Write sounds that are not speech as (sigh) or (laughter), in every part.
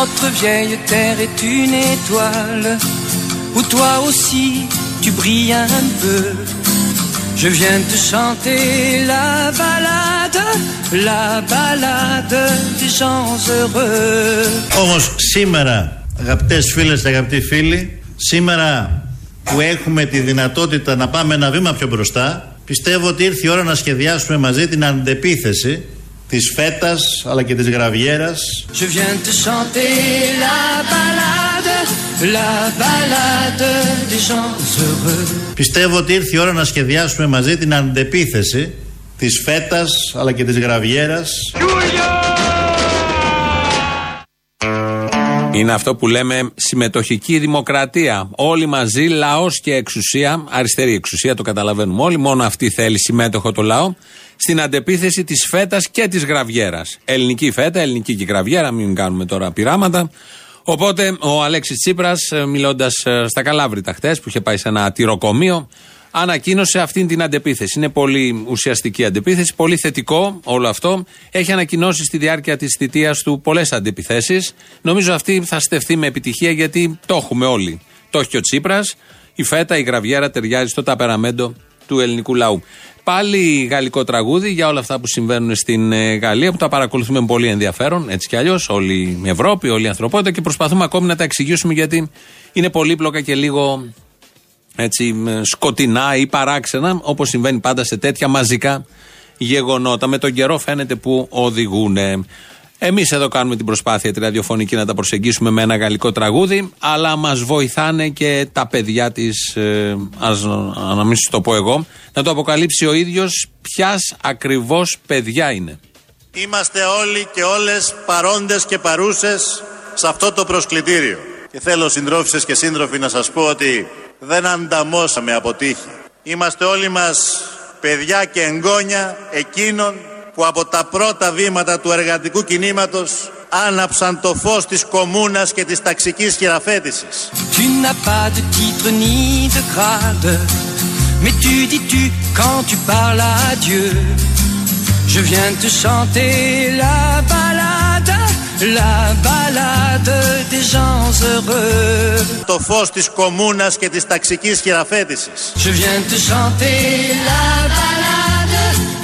Notre vieille terre est une étoile où toi aussi tu brilles un peu. Je viens te chanter la balade, la balade des gens heureux. Όμως σήμερα, αγαπητές φίλες και αγαπητοί φίλοι, σήμερα που έχουμε τη δυνατότητα να πάμε ένα βήμα πιο μπροστά, πιστεύω ότι ήρθε η ώρα να σχεδιάσουμε μαζί την αντεπίθεση της φέτας αλλά και της γραβιέρας Je viens te chanter la balade, la balade des gens heureux. Πιστεύω ότι ήρθε η ώρα να σχεδιάσουμε μαζί την αντεπίθεση της φέτας αλλά και της γραβιέρας Είναι αυτό που λέμε συμμετοχική δημοκρατία. Όλοι μαζί, λαός και εξουσία, αριστερή εξουσία, το καταλαβαίνουμε όλοι. Μόνο αυτή θέλει συμμέτοχο το λαό. Στην αντεπίθεση της φέτας και της γραβιέρας. Ελληνική φέτα, ελληνική και γραβιέρα, μην κάνουμε τώρα πειράματα. Οπότε ο Αλέξης Τσίπρας, μιλώντας στα Καλάβρητα χτες, που είχε πάει σε ένα τυροκομείο, ανακοίνωσε αυτήν την αντεπίθεση. Είναι πολύ ουσιαστική αντεπίθεση, πολύ θετικό όλο αυτό. Έχει ανακοινώσει στη διάρκεια της θητείας του πολλές αντεπιθέσει. Νομίζω αυτή θα στεφθεί με επιτυχία γιατί το έχουμε όλοι. Το έχει και ο Τσίπρας. Η φέτα, η γραβιέρα ταιριάζει στο ταπεραμέντο του ελληνικού λαού. Πάλι γαλλικό τραγούδι για όλα αυτά που συμβαίνουν στην ε, Γαλλία που τα παρακολουθούμε με πολύ ενδιαφέρον, έτσι κι αλλιώς, όλη η Ευρώπη, όλη η ανθρωπότητα και προσπαθούμε ακόμη να τα εξηγήσουμε γιατί είναι πολύπλοκα και λίγο έτσι σκοτεινά ή παράξενα, όπως συμβαίνει πάντα σε τέτοια μαζικά γεγονότα. Με τον καιρό φαίνεται που οδηγούν. Εμείς εδώ κάνουμε την προσπάθεια τη ραδιοφωνική να τα προσεγγίσουμε με ένα γαλλικό τραγούδι, αλλά μας βοηθάνε και τα παιδιά της. Ε, να μην σου το πω εγώ, να το αποκαλύψει ο ίδιος ποιας ακριβώς παιδιά είναι. Είμαστε όλοι και όλες παρόντες και παρούσες σε αυτό το προσκλητήριο. Και θέλω συντρόφισσες και σύντροφοι να σας πω ότι δεν ανταμώσαμε από τύχη. Είμαστε όλοι μας παιδιά και εγγόνια εκείνων που από τα πρώτα βήματα του εργατικού κινήματος άναψαν το φως της κομμούνας και της ταξικής χειραφέτησης. Tu n'as pas de titre ni de grade, mais tu dis tu quand tu parles à Dieu. Je viens te chanter la balade, la balade des gens heureux. Το φως της κομμούνας και της ταξικής χειραφέτησης. Je viens te chanter la balade,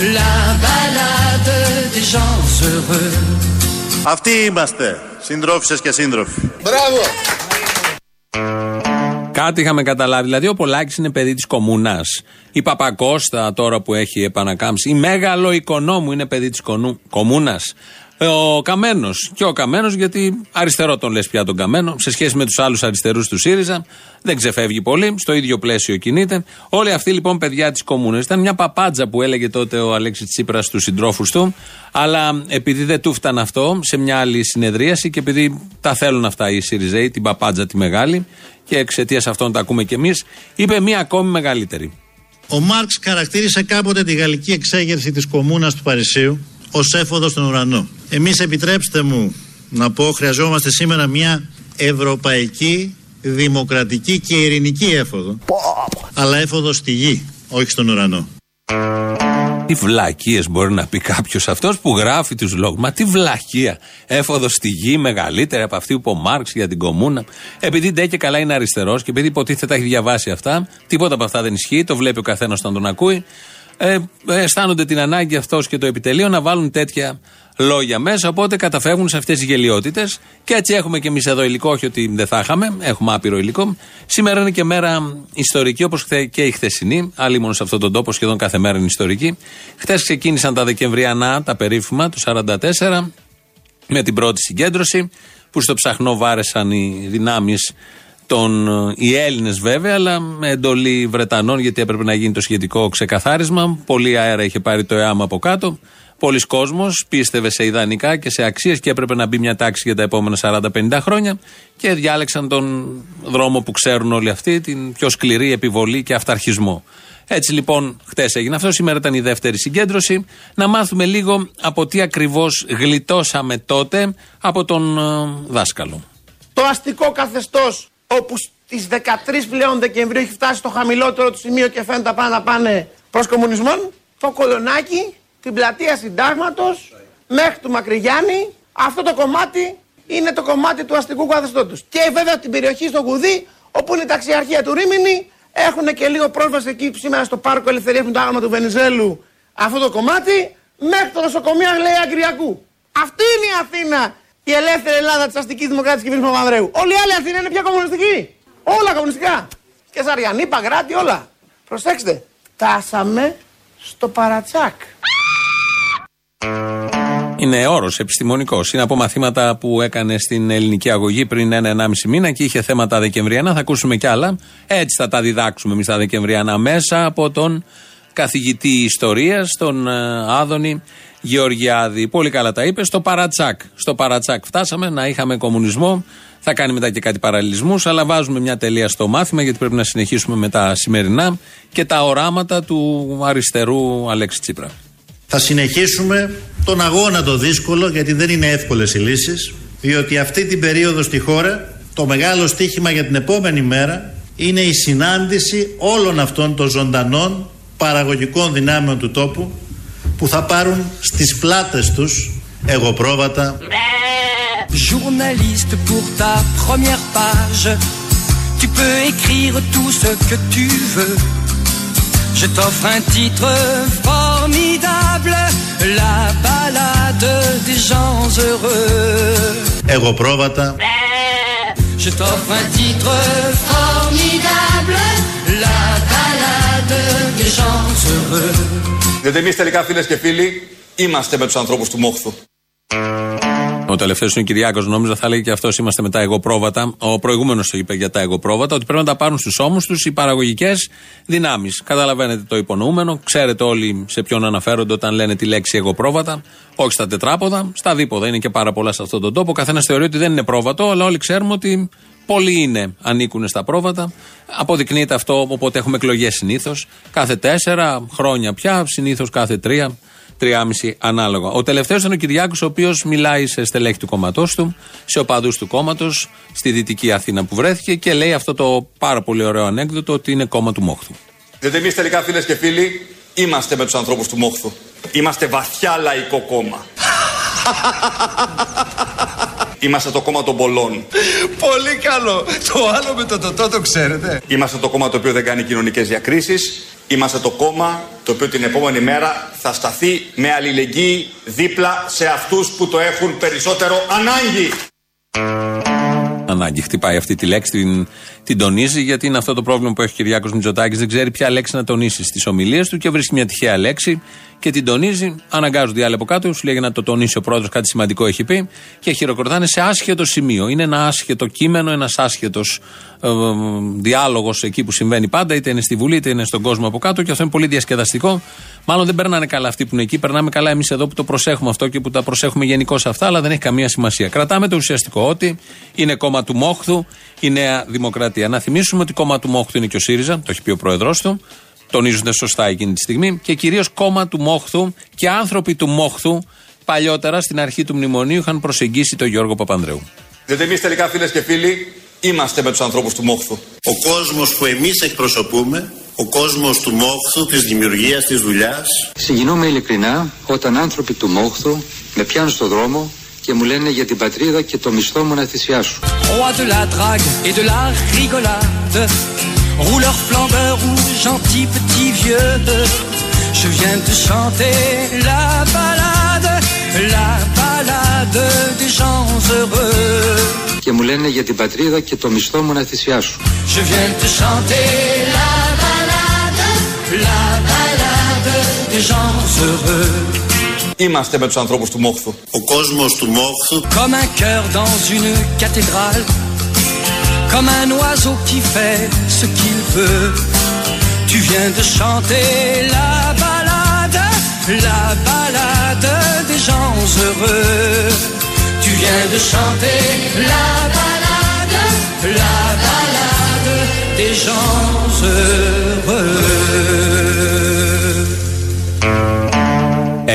la balade des gens heureux. Αυτοί είμαστε, συντρόφισσες και σύντροφοι. Κάτι είχαμε καταλάβει. Δηλαδή, ο Πολάκης είναι παιδί της κομμουνά. Η Παπακώστα, τώρα που έχει επανακάμψει. Η Μέγαλο Οικονόμου είναι παιδί της κομμούνας. Ο Καμένος. Και ο Καμένος, γιατί αριστερό τον λες πια τον Καμένο, σε σχέση με τους άλλους αριστερούς του ΣΥΡΙΖΑ. Δεν ξεφεύγει πολύ, στο ίδιο πλαίσιο κινείται. Όλοι αυτοί λοιπόν παιδιά της κομμούνα. Ήταν μια παπάντζα που έλεγε τότε ο Αλέξης Τσίπρας στους συντρόφους του. Αλλά επειδή δεν του φτάνε αυτό, σε μια άλλη συνεδρίαση και επειδή τα θέλουν αυτά οι ΣΥΡΙΖΑΙ, την παπάντζα τη μεγάλη, και εξαιτίας αυτών τα ακούμε κι εμείς, είπε μία ακόμη μεγαλύτερη. Ο Μάρξ χαρακτήρισε κάποτε τη γαλλική εξέγερση της κομμούνας του Παρισίου ως έφοδος στον ουρανό. Εμείς επιτρέψτε μου να πω χρειαζόμαστε σήμερα μια ευρωπαϊκή, δημοκρατική και ειρηνική έφοδο. Αλλά έφοδος στη γη, όχι στον ουρανό. Τι βλακίες μπορεί να πει κάποιος αυτός που γράφει τους λόγους; Μα τι βλακεία. Έφοδος στη γη μεγαλύτερη από αυτή που ο Μάρξ για την κομμούνα. Επειδή ντε και καλά είναι αριστερός και επειδή υποτίθεται τα έχει διαβάσει αυτά, τίποτα από αυτά δεν ισχύει. Το βλέπει ο καθένας όταν τον ακούει. Ε, αισθάνονται την ανάγκη αυτός και το επιτελείο να βάλουν τέτοια λόγια μέσα. Οπότε καταφεύγουν σε αυτές τις γελιότητες. Και έτσι έχουμε και εμείς εδώ υλικό, όχι ότι δεν θα είχαμε. Έχουμε άπειρο υλικό. Σήμερα είναι και μέρα ιστορική, όπως και η χθεσινή. Άλλοι μόνο σε αυτόν τον τόπο, σχεδόν κάθε μέρα είναι ιστορική. Χθες ξεκίνησαν τα Δεκεμβριανά, τα περίφημα του 44, με την πρώτη συγκέντρωση, που στο ψαχνό βάρεσαν οι δυνάμεις των, οι Έλληνες βέβαια, αλλά με εντολή Βρετανών, γιατί έπρεπε να γίνει το σχετικό ξεκαθάρισμα. Πολύ αέρα είχε πάρει το ΕΑΜ από κάτω. Πολλοί κόσμοι πίστευε σε ιδανικά και σε αξίες και έπρεπε να μπει μια τάξη για τα επόμενα 40-50 χρόνια και διάλεξαν τον δρόμο που ξέρουν όλοι αυτοί, την πιο σκληρή επιβολή και αυταρχισμό. Έτσι λοιπόν, χτες έγινε αυτό. Σήμερα ήταν η δεύτερη συγκέντρωση. Να μάθουμε λίγο από τι ακριβώς γλιτώσαμε τότε από τον ε, δάσκαλο. Το αστικό καθεστώς όπου στις 13 πλέον Δεκεμβρίου έχει φτάσει στο χαμηλότερο του σημείο και φαίνεται να πάνε, να πάνε προς κομμουνισμό. Το κολονάκι, την πλατεία συντάγματος, μέχρι του Μακρυγιάννη, αυτό το κομμάτι είναι το κομμάτι του αστικού καθεστώτος. Και βέβαια την περιοχή στο Κουδί, όπου είναι η ταξιαρχία του Ρήμινη, έχουν και λίγο πρόσβαση εκεί σήμερα στο πάρκο Ελευθερίας έχουν το άγαμα του Βενιζέλου αυτό το κομμάτι, μέχρι το νοσοκομείο λέει Αγκριακού. Αυτή είναι η Αθήνα, η ελεύθερη Ελλάδα της αστικής δημοκρατική κυβέρνηση Παπανδρέου. Όλοι οι άλλοι Αθήνα είναι πια κομμουνιστικοί. Όλα κομμουνιστικά. Και Σαριανή, Παγράτη, όλα. Προσέξτε, φτάσαμε στο παρατσάκ. Είναι όρος επιστημονικός. Είναι από μαθήματα που έκανε στην ελληνική αγωγή πριν ένα-ενάμιση μήνα και είχε θέματα Δεκεμβριανά. Θα ακούσουμε κι άλλα. Έτσι θα τα διδάξουμε εμείς τα Δεκεμβριανά μέσα από τον καθηγητή Ιστορίας, τον ε, Άδωνη Γεωργιάδη. Πολύ καλά τα είπες. Στο Παρατσάκ. Στο Παρατσάκ φτάσαμε να είχαμε κομμουνισμό. Θα κάνει μετά και κάτι παραλληλισμούς, αλλά βάζουμε μια τελεία στο μάθημα γιατί πρέπει να συνεχίσουμε με τα σημερινά και τα οράματα του αριστερού Αλέξη Τσίπρα. Θα συνεχίσουμε τον αγώνα το δύσκολο γιατί δεν είναι εύκολες οι λύσεις διότι αυτή την περίοδο στη χώρα το μεγάλο στίχημα για την επόμενη μέρα είναι η συνάντηση όλων αυτών των ζωντανών παραγωγικών δυνάμεων του τόπου που θα πάρουν στις πλάτες τους εγωπρόβατα Journaliste pour ta première page Tu peux écrire tout ce que tu veux Je t'offre un titre formidable La balade des gens heureux Εγωπρόβατα Je t'offre un titre formidable La balade des gens heureux Διότι εμείς τελικά φίλες και φίλοι είμαστε με τους ανθρώπους του Μόχθου. Ο τελευταίος είναι ο Κυριάκος, νόμιζα θα λέει και αυτός είμαστε με τα εγωπρόβατα. Ο προηγούμενος είπε για τα εγωπρόβατα, ότι πρέπει να τα πάρουν στους ώμους τους οι παραγωγικές δυνάμεις. Καταλαβαίνετε το υπονοούμενο, ξέρετε όλοι σε ποιον αναφέρονται όταν λένε τη λέξη εγωπρόβατα. Όχι στα τετράποδα, στα δίποδα. Είναι και πάρα πολλά σε αυτόν τον τόπο. Ο καθένας θεωρεί ότι δεν είναι πρόβατο, αλλά όλοι ξέρουμε ότι πολλοί είναι, ανήκουν στα πρόβατα. Αποδεικνύεται αυτό όποτε έχουμε εκλογές συνήθως. Κάθε τέσσερα χρόνια πια, συνήθως κάθε τρία. 3,5 ανάλογα. Ο τελευταίος ήταν ο Κυριάκος, ο οποίος μιλάει σε στελέχη του κόμματός του, σε οπαδούς του κόμματος, στη δυτική Αθήνα που βρέθηκε και λέει αυτό το πάρα πολύ ωραίο ανέκδοτο ότι είναι κόμμα του Μόχθου. Διότι εμείς τελικά φίλες και φίλοι είμαστε με τους ανθρώπους του Μόχθου. Είμαστε βαθιά λαϊκό κόμμα. (laughs) Είμαστε το κόμμα των πολλών. Πολύ καλό. Το άλλο με το τοτό το ξέρετε. Είμαστε το κόμμα το οποίο δεν κάνει κοινωνικές διακρίσεις. Είμαστε το κόμμα το οποίο την επόμενη μέρα θα σταθεί με αλληλεγγύη δίπλα σε αυτούς που το έχουν περισσότερο ανάγκη. Ανάγκη. Χτυπάει αυτή τη λέξη, την, την τονίζει, γιατί είναι αυτό το πρόβλημα που έχει ο Κυριάκος Μητσοτάκης. Δεν ξέρει ποια λέξη να τονίσει στις ομιλίες του και βρίσκει μια τυχαία λέξη και την τονίζει. Αναγκάζονται οι άλλοι από κάτω, σου λέει να το τονίσει ο πρόεδρος, κάτι σημαντικό έχει πει και χειροκροτάνε σε άσχετο σημείο. Είναι ένα άσχετο κείμενο, ένας άσχετος ε, διάλογος εκεί που συμβαίνει πάντα, είτε είναι στη Βουλή είτε είναι στον κόσμο από κάτω και αυτό είναι πολύ διασκεδαστικό. Μάλλον δεν περνάνε καλά αυτοί που είναι εκεί, περνάμε καλά εμείς εδώ που το προσέχουμε αυτό και που τα προσέχουμε γενικώ αυτά, αλλά δεν έχει καμία σημασία. Κρατάμε το ουσιαστικό ότι είναι κόμμα του Μόχθου η Νέα Δημοκρατία. Να θυμίσουμε ότι κόμμα του Μόχθου είναι και ο ΣΥΡΙΖΑ, το έχει πει ο πρόεδρός του, τονίζονται σωστά εκείνη τη στιγμή, και κυρίως κόμμα του Μόχθου και άνθρωποι του Μόχθου παλιότερα στην αρχή του μνημονίου είχαν προσεγγίσει τον Γιώργο Παπανδρέου. Διότι εμεί τελικά φίλες και φίλοι είμαστε με τους ανθρώπους του Μόχθου. Ο κόσμος που εμείς εκπροσωπούμε ο κόσμος του μόχθου, της δημιουργίας, της δουλειάς Συγκινούμε ειλικρινά όταν άνθρωποι του Μόχθου με πιάνουν στο δρόμο και μου λένε για την πατρίδα και το μισθό μου να θυσιάσω. Roi de la drague et de la rigolade Rouleur flambeur ou gentil petit vieux Je viens te chanter la balade La balade des gens heureux Και μου λένε για την πατρίδα και το μισθό μου να θυσιάσω. Je viens te chanter la balade La balade des gens heureux Είμαστε με του ανθρώπου του Μόχθου. Ο κόσμος του μόχθου Comme un cœur dans une cathédrale Comme un oiseau qui fait ce qu'il veut Tu viens de chanter la balade La balade des gens heureux Tu viens de chanter la balade La balade des gens heureux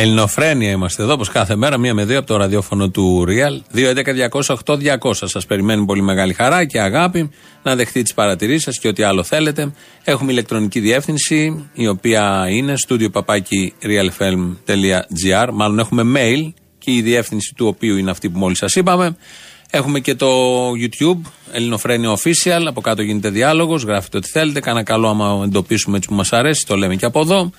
Ελληνοφρένια είμαστε εδώ, όπως κάθε μέρα, μία με δύο από το ραδιόφωνο του Real. 2.11.208.200. Σας περιμένει πολύ μεγάλη χαρά και αγάπη να δεχτεί τις παρατηρήσεις σας και ό,τι άλλο θέλετε. Έχουμε ηλεκτρονική διεύθυνση, η οποία είναι studio παπάκι realfm.gr. Μάλλον έχουμε mail και η διεύθυνση του οποίου είναι αυτή που μόλις σας είπαμε. Έχουμε και το YouTube, Ελληνοφρένιο Official. Από κάτω γίνεται διάλογος. Γράφετε ό,τι θέλετε. Κάνα καλό άμα εντοπίσουμε έτσι που μας αρέσει. Το λέμε και από εδώ.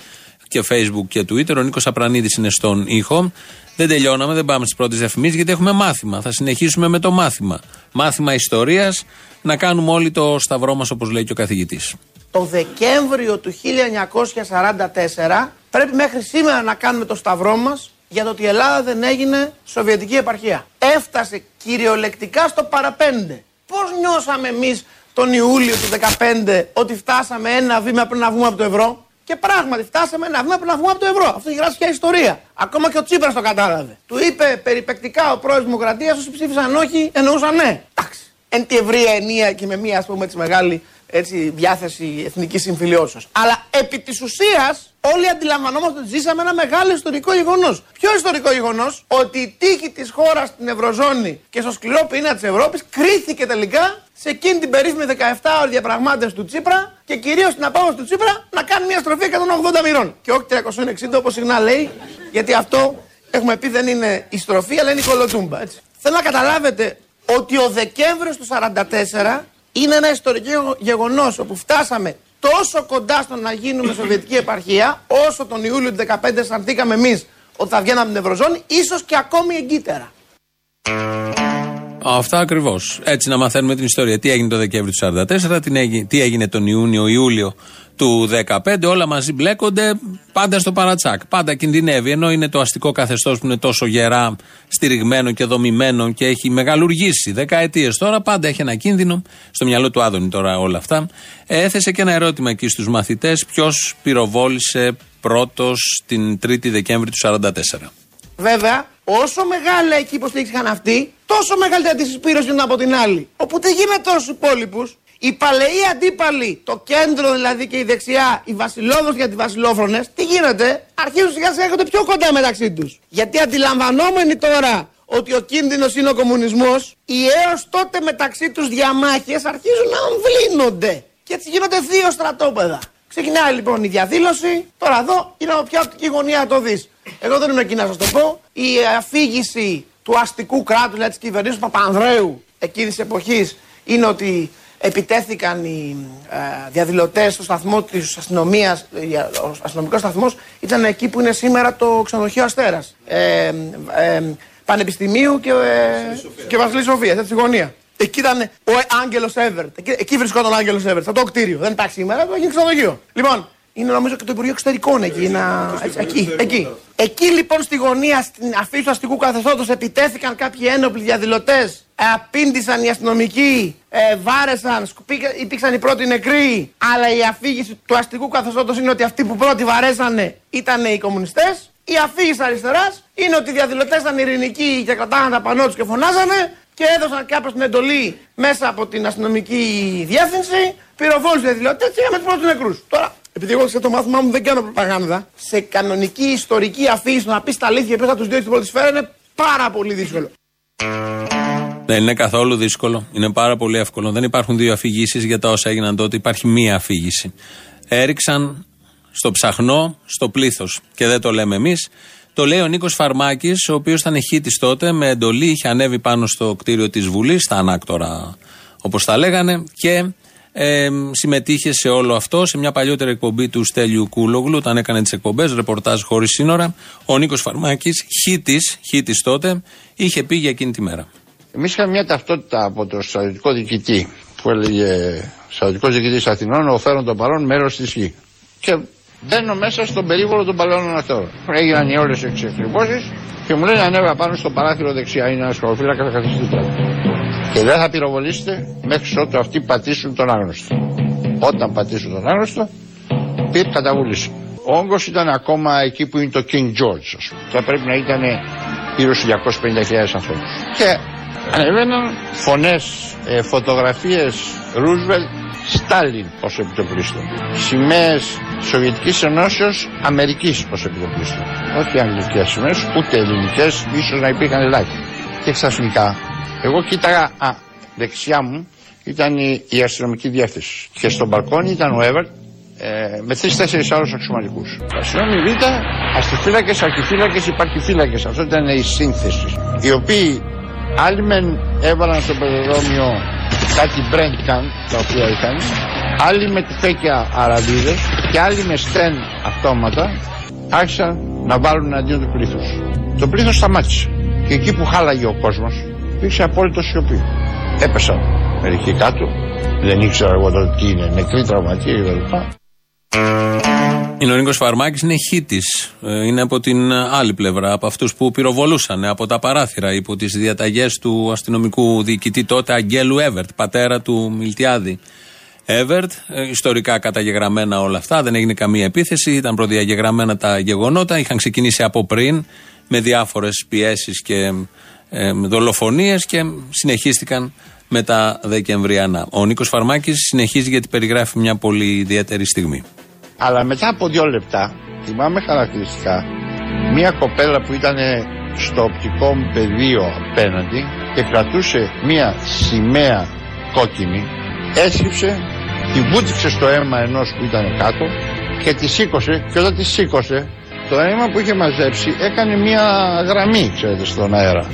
Και Facebook και Twitter. Ο Νίκος Απρανίδης είναι στον ήχο. Δεν τελειώναμε, δεν πάμε στις πρώτες διαφημίσεις γιατί έχουμε μάθημα. Θα συνεχίσουμε με το μάθημα. Μάθημα ιστορίας. Να κάνουμε όλοι το σταυρό μας όπως λέει και ο καθηγητής. Το Δεκέμβριο του 1944 πρέπει μέχρι σήμερα να κάνουμε το σταυρό μας για το ότι η Ελλάδα δεν έγινε Σοβιετική επαρχία. Έφτασε κυριολεκτικά στο παραπέντε. Πώς νιώσαμε εμείς τον Ιούλιο του 2015 ότι φτάσαμε ένα βήμα πριν να βγούμε από το ευρώ; Και πράγματι φτάσαμε ένα βήμα πριν να βγούμε από το ευρώ. Αυτό έχει γράψει πια ιστορία. Ακόμα και ο Τσίπρας το κατάλαβε. Του είπε περιπεκτικά ο πρόεδρος Δημοκρατίας, όσοι ψήφισαν όχι, εννοούσαν ναι. Εντάξει. Εν τη ευρεία ενία και με μία, ας πούμε, έτσι μεγάλη έτσι, διάθεση εθνικής συμφιλιώσεω. Αλλά επί της ουσίας όλοι αντιλαμβανόμαστε ότι ζήσαμε ένα μεγάλο ιστορικό γεγονός. Ποιο ιστορικό γεγονός, ότι η τύχη της χώρας στην Ευρωζώνη και στο σκληρό πυρήνα της Ευρώπης κρίθηκε τελικά σε εκείνη την περίφημη 17ωρη διαπραγμάτευσης του Τσίπρα και κυρίως την απόφαση του Τσίπρα να κάνει μια στροφή 180 μοιρών. Και όχι 360 όπως συχνά λέει, γιατί αυτό έχουμε πει δεν είναι η στροφή αλλά είναι η κολοτούμπα. Έτσι. Θέλω να καταλάβετε ότι ο Δεκέμβριος του 1944 είναι ένα ιστορικό γεγονός όπου φτάσαμε τόσο κοντά στο να γίνουμε Σοβιετική επαρχία, όσο τον Ιούλιο του 2015 αισθανθήκαμε εμείς ότι θα βγαίναμε από την Ευρωζώνη, ίσως και ακόμη εγκύτερα. Αυτά ακριβώς. Έτσι να μαθαίνουμε την ιστορία. Τι έγινε το Δεκέμβριο του 1944, τι έγινε τον Ιούνιο-Ιούλιο του 2015, όλα μαζί μπλέκονται πάντα στο παρατσάκ. Πάντα κινδυνεύει. Ενώ είναι το αστικό καθεστώς που είναι τόσο γερά, στηριγμένο και δομημένο και έχει μεγαλουργήσει δεκαετίες τώρα, πάντα έχει ένα κίνδυνο. Στο μυαλό του Άδωνη τώρα όλα αυτά. Έθεσε και ένα ερώτημα εκεί στους μαθητές: Ποιος πυροβόλησε πρώτος την 3η Δεκέμβρη του 1944. Βέβαια, όσο μεγάλα εκεί υποστήριξη είχαν αυτοί, τόσο μεγαλύτερη αντισυσπήρωση είναι από την άλλη. Όπου τι γίνεται στους υπόλοιπους, οι παλαιοί αντίπαλοι, το κέντρο δηλαδή και η δεξιά, οι βασιλόφρονε και οι αντιβασιλόφρονε, τι γίνεται, αρχίζουν σιγά σιγά έρχονται πιο κοντά μεταξύ τους. Γιατί αντιλαμβανόμενοι τώρα ότι ο κίνδυνος είναι ο κομμουνισμός, οι έως τότε μεταξύ τους διαμάχες αρχίζουν να αμβλύνονται. Και έτσι γίνονται δύο στρατόπεδα. Ξεκινάει λοιπόν η διαδήλωση. Τώρα εδώ είναι από ποια οπτική γωνία το δεις. Εγώ δεν είμαι εκεί να σας το πω. Η αφήγηση του αστικού κράτους, δηλαδή της κυβερνήσεως Παπανδρέου εκείνης της εποχής, είναι ότι επιτέθηκαν οι ε, διαδηλωτές στο σταθμό της αστυνομίας. Ο αστυνομικός σταθμός ήταν εκεί που είναι σήμερα το ξενοδοχείο Αστέρας. Ε, ε, Πανεπιστημίου και, ε, και Βασιλής Σοφίας, έτσι στη γωνία. Εκεί ήταν ο Άγγελος Εύερτ. Εκεί, εκεί βρισκόταν ο Άγγελος Εύερτ. Αυτό το κτίριο. Δεν υπάρχει σήμερα, το έγινε ξενοδοχείο. Λοιπόν, είναι νομίζω και το Υπουργείο Εξωτερικών εκεί. Να... εκεί, εκεί. Εκεί λοιπόν στη γωνία, στην αφή του αστικού καθεστώτος, επιτέθηκαν κάποιοι ένοπλοι διαδηλωτές. Απήντησαν οι αστυνομικοί, ε, βάρεσαν, υπήρξαν οι πρώτοι νεκροί. Αλλά η αφήγηση του αστικού καθεστώτος είναι ότι αυτοί που πρώτοι βαρέσανε ήταν οι κομμουνιστές. Η αφήγηση αριστεράς είναι ότι οι διαδηλωτές ήταν ειρηνικοί και κρατάγανε τα πανό τους και φωνάζανε και έδωσαν κάπως την εντολή μέσα από την αστυνομική διεύθυνση. Πυροβόλους διαδηλωτές και είχαμε τους πρώτους νεκρούς. Τώρα επειδή εγώ σε το μάθημά μου δεν κάνω προπαγάνδα, σε κανονική ιστορική αφήγηση να πεις τα αλήθεια πέρα τους δύο στην πρώτη σφαίρα είναι πάρα πολύ δύσκολο. Δεν είναι καθόλου δύσκολο. Είναι πάρα πολύ εύκολο. Δεν υπάρχουν δύο αφηγήσεις για τα όσα έγιναν τότε. Υπάρχει μία αφήγηση. Έριξαν στο ψαχνό, στο πλήθος. Και δεν το λέμε εμείς. Το λέει ο Νίκος Φαρμάκης, ο οποίος ήταν χήτη τότε, με εντολή, είχε ανέβει πάνω στο κτίριο της Βουλής, στα ανάκτορα όπως τα λέγανε, και ε, συμμετείχε σε όλο αυτό σε μια παλιότερη εκπομπή του Στέλιου Κούλογλου, όταν έκανε τις εκπομπές, ρεπορτάζ χωρίς σύνορα. Ο Νίκος Φαρμάκης, χήτης, χήτης τότε, είχε πει για εκείνη τη μέρα. Εμείς είχαμε μια ταυτότητα από το στρατιωτικό διοικητή που έλεγε Στρατιωτικός διοικητής Αθηνών, ο φέρον των παρών μέρος της γη. Και μπαίνω μέσα στον περίβολο των παλαιών αυτών. Έγιναν οι όλες οι εξεκριβώσει και μου λένε ανέβα πάνω στο παράθυρο δεξιά. Είναι ένας σχολοφύλακα, θα καθίσει και δεν θα πυροβολήσετε μέχρι ότου αυτοί πατήσουν τον άγνωστο. Όταν πατήσουν τον άγνωστο, πήρε καταβούληση. Ο όγκος ήταν ακόμα εκεί που είναι το King George, ας πούμε. Θα πρέπει να ήταν γύρω στους 250.000 ανθρώπους. Και ανεβαίναν φωνές, ε, φωτογραφίες Ρούσβελτ, Στάλιν ως επιτοπλίστων. Σημαίες Σοβιετικής Ενώσεως Αμερικής ως επιτοπλίστων. Όχι αγγλικές σημαίες, ούτε ελληνικές, ίσως να υπήρχαν ελάχιστα. Και ξαφνικά εγώ κοίταγα, α, δεξιά μου ήταν η, η αστυνομική διεύθυνση. Και στον μπαλκόνι ήταν ο Εύερτ ε, με τρει-τέσσερι άλλους αξιωματικούς. Αστυνόμοι Β, αστυφύλακε, αρχιφύλακες, υπαρχιφύλακε. Αυτό ήταν η σύνθεση. Οι οποίοι Άλλοι μεν έβαλαν στο πεζοδρόμιο κάτι Brent Can τα οποία είχαν. Άλλοι με τυφέκια αραβίδες και άλλοι με στέν αυτόματα άρχισαν να βάλουν αντίον του πλήθους. Το πλήθος σταμάτησε. Και εκεί που χάλαγε ο κόσμος υπήρξε απόλυτο σιωπή. Έπεσαν μερικοί κάτω. Δεν ήξερα εγώ τότε τι είναι, νεκροί τραυματίες κλπ. Είναι ο Νίκο Φαρμάκης, είναι χήτη. Είναι από την άλλη πλευρά, από αυτούς που πυροβολούσαν από τα παράθυρα υπό τις διαταγές του αστυνομικού διοικητή τότε Αγγέλου Εύερτ, πατέρα του Μιλτιάδη. Εύερτ, ε, ιστορικά καταγεγραμμένα όλα αυτά, δεν έγινε καμία επίθεση, ήταν προδιαγεγραμμένα τα γεγονότα, είχαν ξεκινήσει από πριν με διάφορες πιέσεις και ε, δολοφονίες και συνεχίστηκαν με τα Δεκεμβριανά. Ο Νίκος Φαρμάκης συνεχίζει γιατί περιγράφει μια πολύ ιδιαίτερη στιγμή. Αλλά μετά από δύο λεπτά, θυμάμαι χαρακτηριστικά, μια κοπέλα που ήταν στο οπτικό μου πεδίο απέναντι και κρατούσε μια σημαία κόκκινη, έσκυψε, τη βούτυξε στο αίμα ενός που ήταν κάτω και τη σήκωσε και όταν τη σήκωσε το αίμα που είχε μαζέψει έκανε μια γραμμή, ξέρετε, στον αέρα.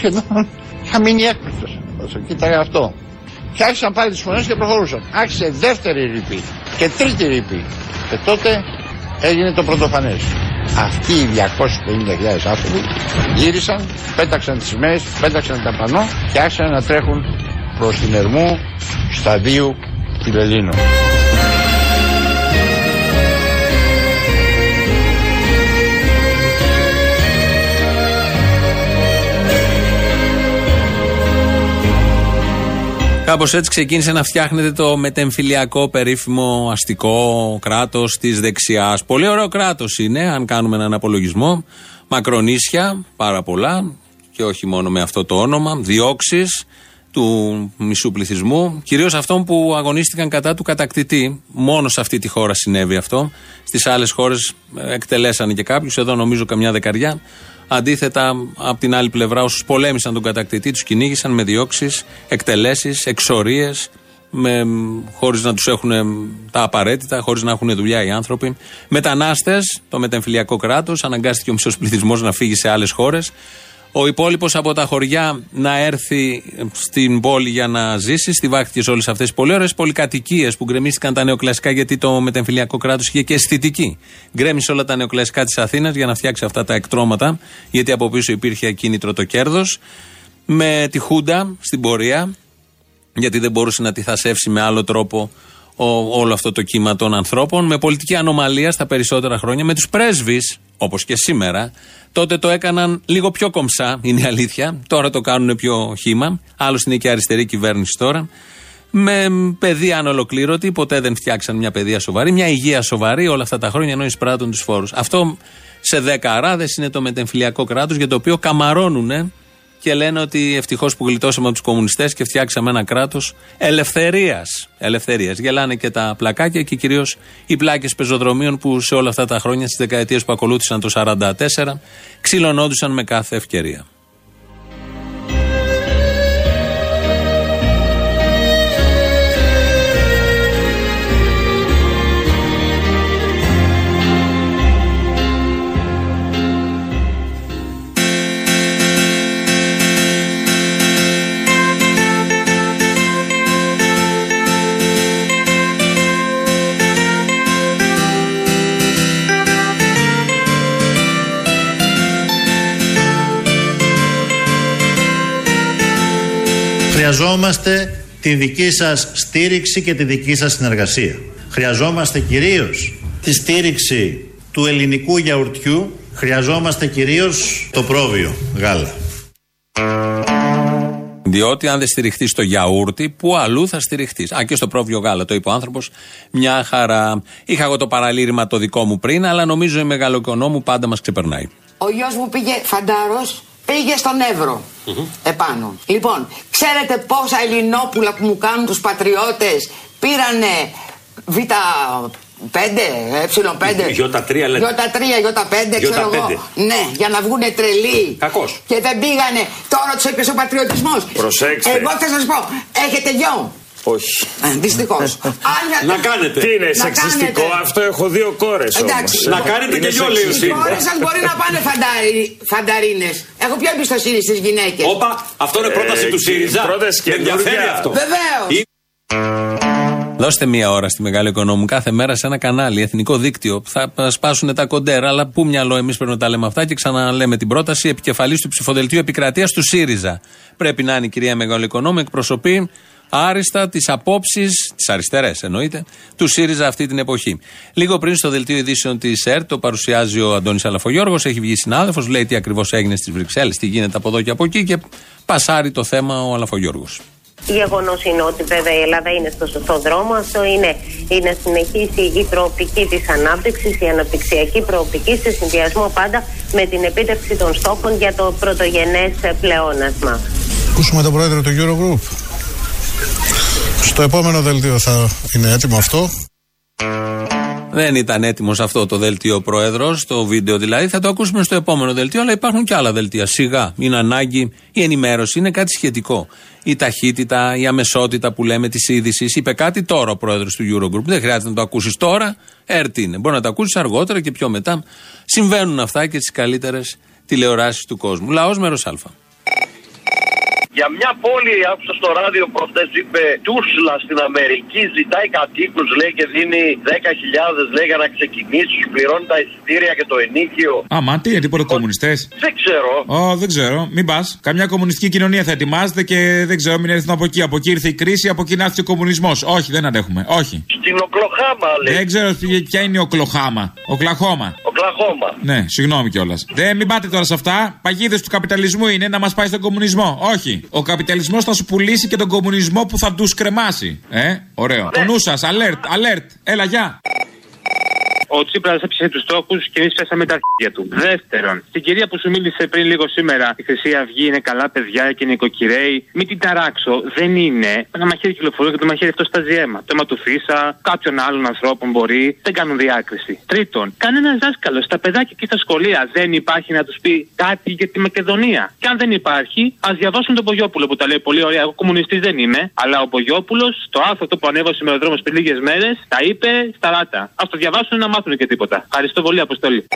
Σχεδόν, είχα μείνει έκπληκτος όσο κοίταγα αυτό. Και άρχισαν πάλι τις φωνές και προχωρούσαν. Άρχισε δεύτερη ρηπή και τρίτη ρηπή. Και τότε έγινε το πρωτοφανές. Αυτοί οι 250.000 άνθρωποι γύρισαν, πέταξαν τις σημαίες, πέταξαν τα πανό και άρχισαν να τρέχουν προς την Ερμού σταδίου Φιλελλήνων. Κάπως έτσι ξεκίνησε να φτιάχνεται το μετεμφυλιακό περίφημο αστικό κράτος της δεξιάς. Πολύ ωραίο κράτος είναι, αν κάνουμε έναν απολογισμό. Μακρονίσια, πάρα πολλά, και όχι μόνο με αυτό το όνομα. Διώξεις του μισού πληθυσμού, κυρίως αυτών που αγωνίστηκαν κατά του κατακτητή. Μόνο σε αυτή τη χώρα συνέβη αυτό. Στις άλλες χώρες εκτελέσανε και κάποιους, εδώ νομίζω καμιά δεκαριά. Αντίθετα, από την άλλη πλευρά, όσους πολέμησαν τον κατακτητή, τους κυνήγησαν με διώξεις, εκτελέσεις, εξορίες, χωρίς να τους έχουν τα απαραίτητα, χωρίς να έχουν δουλειά οι άνθρωποι. Μετανάστες, το μετεμφυλιακό κράτος, αναγκάστηκε ο μισός πληθυσμός να φύγει σε άλλες χώρες. Ο υπόλοιπος από τα χωριά να έρθει στην πόλη για να ζήσει, στηβάχτηκε σε όλε αυτέ τι πολύ ωραίες πολυκατοικίες που γκρεμίστηκαν τα νεοκλασικά γιατί το μετεμφυλιακό κράτος είχε και αισθητική. Γκρέμισε όλα τα νεοκλασικά της Αθήνας για να φτιάξει αυτά τα εκτρώματα, γιατί από πίσω υπήρχε ακίνητρο το κέρδος. Με τη Χούντα στην πορεία, γιατί δεν μπορούσε να τη θασεύσει με άλλο τρόπο όλο αυτό το κύμα των ανθρώπων. Με πολιτική ανομαλία στα περισσότερα χρόνια, με τους πρέσβεις, όπως και σήμερα, Τότε το έκαναν λίγο πιο κομψά, είναι η αλήθεια. Τώρα το κάνουν πιο χήμα. Άλλωστε είναι και αριστερή κυβέρνηση τώρα. Με παιδεία ανολοκλήρωτη, ποτέ δεν φτιάξαν μια παιδεία σοβαρή, μια υγεία σοβαρή όλα αυτά τα χρόνια ενώ εισπράττουν τους φόρους. Αυτό σε δέκα αράδες είναι το μετεμφυλιακό κράτος για το οποίο καμαρώνουν και λένε ότι ευτυχώς που γλιτώσαμε από τους κομμουνιστές και φτιάξαμε ένα κράτος ελευθερίας. Ελευθερίας. Γελάνε και τα πλακάκια και κυρίως οι πλάκες πεζοδρομίων που σε όλα αυτά τα χρόνια, στις δεκαετίες που ακολούθησαν το 1944, ξυλωνόντουσαν με κάθε ευκαιρία. Χρειαζόμαστε τη δική σας στήριξη και τη δική σας συνεργασία. Χρειαζόμαστε κυρίως τη στήριξη του ελληνικού γιαουρτιού. Χρειαζόμαστε κυρίως το πρόβιο γάλα. Διότι αν δεν στηριχτείς στο γιαούρτι, πού αλλού θα στηριχτείς; Α, και στο πρόβιο γάλα, το είπε ο άνθρωπος. Μια χαρά. Είχα εγώ το παραλήρημα το δικό μου πριν, αλλά νομίζω η μεγαλοκονό πάντα μας ξεπερνάει. Ο γιος μου πήγε φαντάρος πήγε στον Εύρο επάνω. Λοιπόν, ξέρετε πόσα Ελληνόπουλα που μου κάνουν τους πατριώτες πήρανε β' Πέντε, ε5. Γιώτα 3 λέτε. Γιώτα 3, Γιώτα 5, ξέρω Γιώτα εγώ. πέντε. Ναι, για να βγουν τρελοί. Κακός. Και δεν πήγανε. Τώρα τους έπιασε ο πατριωτισμός. Προσέξτε. Εγώ θα σας πω, έχετε γιο. Όχι. Δυστυχώς. (laughs) Να κάνετε. Τι είναι, Να σεξιστικό; κάνετε. αυτό, έχω δύο κόρες Εντάξει. Να κάνετε και γιο, λέει ο Οι ΣΥΡΙΖΑ. κόρες σας μπορεί να πάνε φαντάρι, φανταρίνες. Έχω πιο εμπιστοσύνη στις γυναίκες. Όπα, αυτό είναι πρόταση Ε, του ΣΥΡΙΖΑ. πρόταση Με ενδιαφέρει καινούργια. αυτό. Βεβαίως. Ή- Δώστε μία ώρα στη Μεγάλη Οικονόμου κάθε μέρα σε ένα κανάλι, εθνικό δίκτυο. Θα σπάσουν τα κοντέρα, αλλά πού μυαλό εμείς πρέπει να τα λέμε αυτά και ξαναλέμε την πρόταση. Επικεφαλής του ψηφοδελτίου επικρατείας του ΣΥΡΙΖΑ. Πρέπει να είναι η κυρία Μεγάλη Οικονόμου, εκπροσωπεί άριστα τις απόψεις, τις αριστερές εννοείται, του ΣΥΡΙΖΑ αυτή την εποχή. Λίγο πριν στο δελτίο ειδήσεων της ΕΡΤ, το παρουσιάζει ο Αντώνης Αλαφογιώργος, έχει βγει συνάδελφος, λέει τι ακριβώς έγινε στις Βρυξέλλες, τι γίνεται από εδώ και από εκεί και πασάρει το θέμα ο Αλαφογιώργος. Γεγονός είναι ότι βέβαια η Ελλάδα είναι στο σωστό δρόμο. Αυτό είναι η να συνεχίσει η προοπτική της ανάπτυξης, η αναπτυξιακή προοπτική, σε συνδυασμό πάντα με την επίτευξη των στόχων για το πρωτογενές πλεόνασμα. Ακούσουμε τον πρόεδρο του Eurogroup. Στο επόμενο δελτίο θα είναι έτοιμο αυτό. Δεν ήταν έτοιμος αυτό το δελτίο ο πρόεδρος, το βίντεο δηλαδή. Θα το ακούσουμε στο επόμενο δελτίο, αλλά υπάρχουν και άλλα δελτία. Σιγά, είναι ανάγκη. Η ενημέρωση είναι κάτι σχετικό. Η ταχύτητα, η αμεσότητα που λέμε της είδησης. Είπε κάτι τώρα ο πρόεδρος του Eurogroup. Δεν χρειάζεται να το ακούσεις τώρα. Έρτη είναι. Μπορεί να το ακούσεις αργότερα και πιο μετά. Συμβαίνουν αυτά και στις καλύτερες τηλεοράσεις του κόσμου. Λαός μέρος Α. Για μια πόλη, άκουσα στο ράδιο προχτές, είπε Τούσλα στην Αμερική, ζητάει κατοίκους, λέει και δίνει 10.000 λέει για να ξεκινήσεις, σου πληρώνει τα εισιτήρια και το ενίκιο. Άμα, τι είναι, τίποτα κομμουνιστές. Δεν ξέρω. Ω, δεν ξέρω, μην πας. Καμιά κομμουνιστική κοινωνία θα ετοιμάζεται και δεν ξέρω, μην έρθουν από εκεί. Από εκεί ήρθε η κρίση, από εκεί να έρθει ο κομμουνισμός. Όχι, δεν αντέχουμε. Όχι. Στην Οκλοχάμα, λέει. Δεν ξέρω ποια- ποια είναι ο Κλοχάμα. Ο Κλαχώμα. Οκλαχώμα. Ναι, συγγνώμη κιόλας. Δεν μην πάτε τώρα σε αυτά. Παγίδες του καπιταλισμού είναι να μας πάει στον κομμουνισμό. Όχι. Ο καπιταλισμός θα σου πουλήσει και τον κομμουνισμό που θα τους κρεμάσει. Ε, ωραίο. Το νου σας, alert, alert. Έλα, γεια. Ο Τσίπρας έπιασε τους στόχους και εμείς πέσαμε τα αρχίδια του. Δεύτερον, στην κυρία που σου μίλησε πριν λίγο σήμερα, η Χρυσή Αυγή είναι καλά παιδιά και νοικοκυρέοι. Μην την ταράξω, δεν είναι. Ένα μαχαίρι κυκλοφορεί και το μαχαίρι αυτό στάζει αίμα. Το αίμα του Φίσα, κάποιων άλλων ανθρώπων μπορεί. Δεν κάνουν διάκριση. Τρίτον, κανένα δάσκαλος στα παιδάκια και στα σχολεία δεν υπάρχει να τους πει κάτι για τη Μακεδονία. Και αν δεν υπάρχει, ας διαβάσουν τον Πογιόπουλο που τα λέει πολύ ωραία. Εγώ κομμουνιστής δεν είμαι, αλλά ο Πογιόπουλος, το άρθρο αυτό που ανέβασε με ο δρόμος πριν λίγες μέρες, τα είπε στα ράτα. Α το διαβάσουν να μάθουν και τίποτα. Ευχαριστώ πολύ, Αποστολή.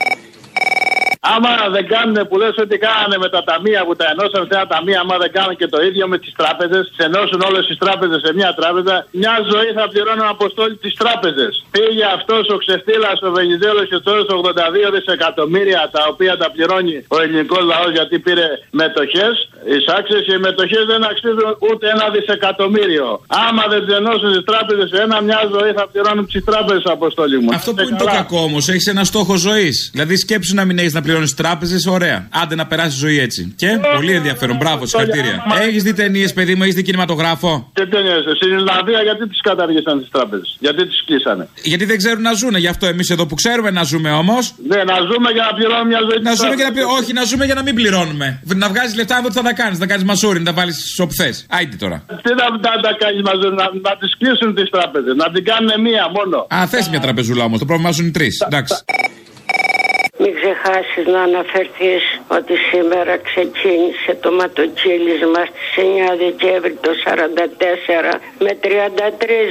Άμα δεν κάνουν που λες ότι κάνανε με τα ταμεία που τα ενώσαν σε ένα ταμείο, άμα δεν κάνουν και το ίδιο με τις τράπεζες, τις ενώσουν όλες τις τράπεζες σε μια τράπεζα, μια ζωή θα πληρώνουν αποστόλη τις τράπεζες. Πήγε αυτός ο ξεφτύλας ο Βενιζέλος και τώρα 82 δισεκατομμύρια τα οποία τα πληρώνει ο ελληνικός λαός γιατί πήρε μετοχές. Εισάξε οι μετοχές δεν αξίζουν ούτε ένα δισεκατομμύριο. Άμα δεν τι ενώσουν τις τράπεζες σε ένα, μια ζωή θα πληρώνουν τις τράπεζες αποστόλη μου. Αυτό που είναι το κακό όμως, έχεις ένα στόχο ζωής. Δηλαδή σκέψου να μην έχεις να πληρώνεις τράπεζες, ωραία. Άντε να περάσει ζωή έτσι. Και πολύ ενδιαφέρον, μπράβο, συγχαρητήρια. Έχεις δει ταινίες, παιδί μου, έχεις δει κινηματογράφο; Και ταινίες. Στην Ιρλανδία γιατί τις καταργήσαν τις τράπεζες; Γιατί τις κλείσανε; Γιατί δεν ξέρουν να ζουν. Γι' αυτό εμείς εδώ που ξέρουμε να ζούμε όμως. Ναι, να ζούμε για να πληρώνουμε μια ζωή. Να ζούμε για να πληρώνουμε. Όχι, να ζούμε για να μην πληρώνουμε. Να βγάζεις λεφτά, εδώ τι θα τα κάνεις. Να κάνεις μασούρι, να τα βάλεις όπου θε. Άιντε τώρα. Τι να τα, τα κάνεις μαζί, να, να τις κλείσουν τις τράπεζες. Να την κάνουν μία μόνο. Α, θες μια τραπεζούλα όμως. Το πρόβλημά σου είναι τρεις. Εντάξει. Μην ξεχάσεις να αναφερθείς ότι σήμερα ξεκίνησε το ματοκύλισμα στις 9 Δεκέμβρη το 44 με 33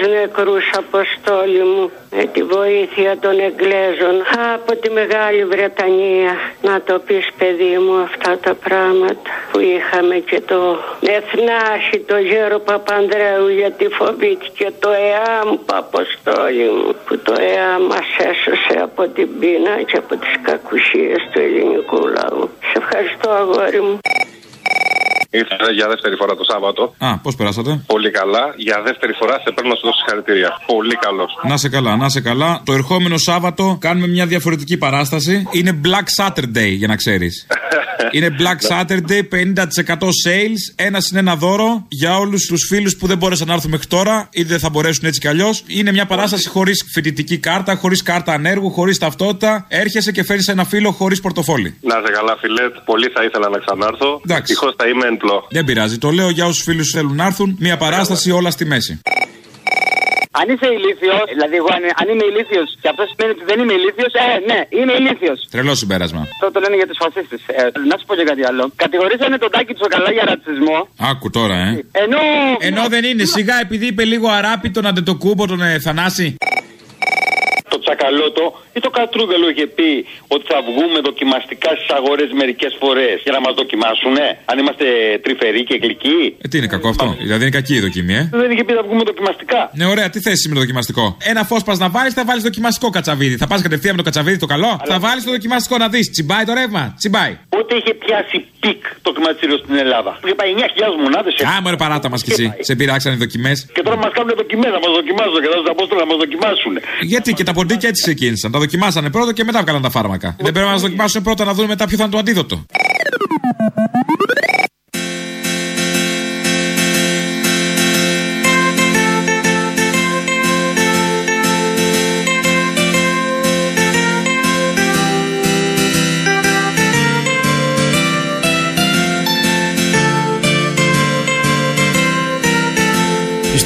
νεκρούς αποστόλη μου με τη βοήθεια των Εγγλέζων από τη Μεγάλη Βρετανία. Να το πεις παιδί μου αυτά τα πράγματα που είχαμε και το εθνάρχη το γέρο Παπανδρέου γιατί φοβήθηκε το ΕΑΜ αποστόλη μου που το ΕΑΜ μας έσωσε από την πείνα και από τις κακουσίες του ελληνικού λαού. Σε ευχαριστώ αγόρι μου. Ήρθα για δεύτερη φορά το Σάββατο. Α, πώς περάσατε; Πολύ καλά. Για δεύτερη φορά σε παίρνω να σου δώσω συγχαρητήρια. Πολύ καλός. Να σε καλά, να σε καλά. Το ερχόμενο Σάββατο κάνουμε μια διαφορετική παράσταση. Είναι Black Saturday, για να ξέρεις. Είναι Black Saturday, 50% sales. Ένας είναι ένα δώρο για όλους τους φίλους που δεν μπόρεσαν να έρθουν μέχρι τώρα ή δεν θα μπορέσουν έτσι κι αλλιώς. Είναι μια παράσταση χωρίς φοιτητική κάρτα, χωρίς κάρτα ανέργου, χωρίς ταυτότητα. Έρχεσαι και φέρει ένα φίλο χωρίς πορτοφόλι. Να σε καλά, φιλέ. Πολύ θα ήθελα να ξανάρθω. Ευτυχώς θα είμαι εν πλώ. Δεν πειράζει. Το λέω για όσους φίλους θέλουν να έρθουν. Μια παράσταση όλα στη μέση. Αν είσαι ηλίθιος, δηλαδή εγώ αν, αν είμαι ηλίθιος και αυτό σημαίνει ότι δεν είμαι ηλίθιος, ε, ναι, είμαι ηλίθιος. Τρελό συμπέρασμα. Αυτό το λένε για τους φασίστες. Ε, να σου πω και κάτι άλλο. Κατηγορήσανε τον Τάκη Τσοκαλά για ρατσισμό. Άκου τώρα, ε. Ενώ. Ενώ δεν είναι, σιγά επειδή είπε λίγο αράπη τον αντετοκούμπο τον ε, Θανάση. Το Τσακαλώτο ή το Κατρούγκαλο είχε πει ότι θα βγούμε δοκιμαστικά στις αγορές μερικές φορές για να μας δοκιμάσουνε. Αν είμαστε τρυφεροί και γλυκοί; Ε, τι είναι κακό αυτό; Δηλαδή είναι κακή η δοκιμή, ε; Δεν είχε πει θα βγούμε δοκιμαστικά. Ναι, ωραία, τι θέση με το δοκιμαστικό; Ένα φως πας να βάλεις, θα βάλεις δοκιμαστικό κατσαβίδι. Θα πας κατευθείαν με το κατσαβίδι το καλό; Θα βάλεις το δοκιμαστικό να δεις. Τσιμπάει το ρεύμα; Τσιμπάει. Πότε είχε πιάσει peak το χρηματιστήριο στην Ελλάδα. Είχε πάει 9.000 μονάδες. Α, μωρέ παράτα μας κι εσύ. Σε πειράξανε οι δοκιμές. Και τώρα μας κάνουν δοκιμές να μας δοκιμάζουν και θα του απόστολα να μας δοκιμάσουν. Γιατί και τα ποντίκια έτσι ξεκίνησαν. Τα δοκιμάσανε πρώτα και μετά βγάλαν τα φάρμακα. Δεν πρέπει να μας δοκιμάσουν πρώτα να δούμε μετά ποιο θα είναι το αντίδοτο.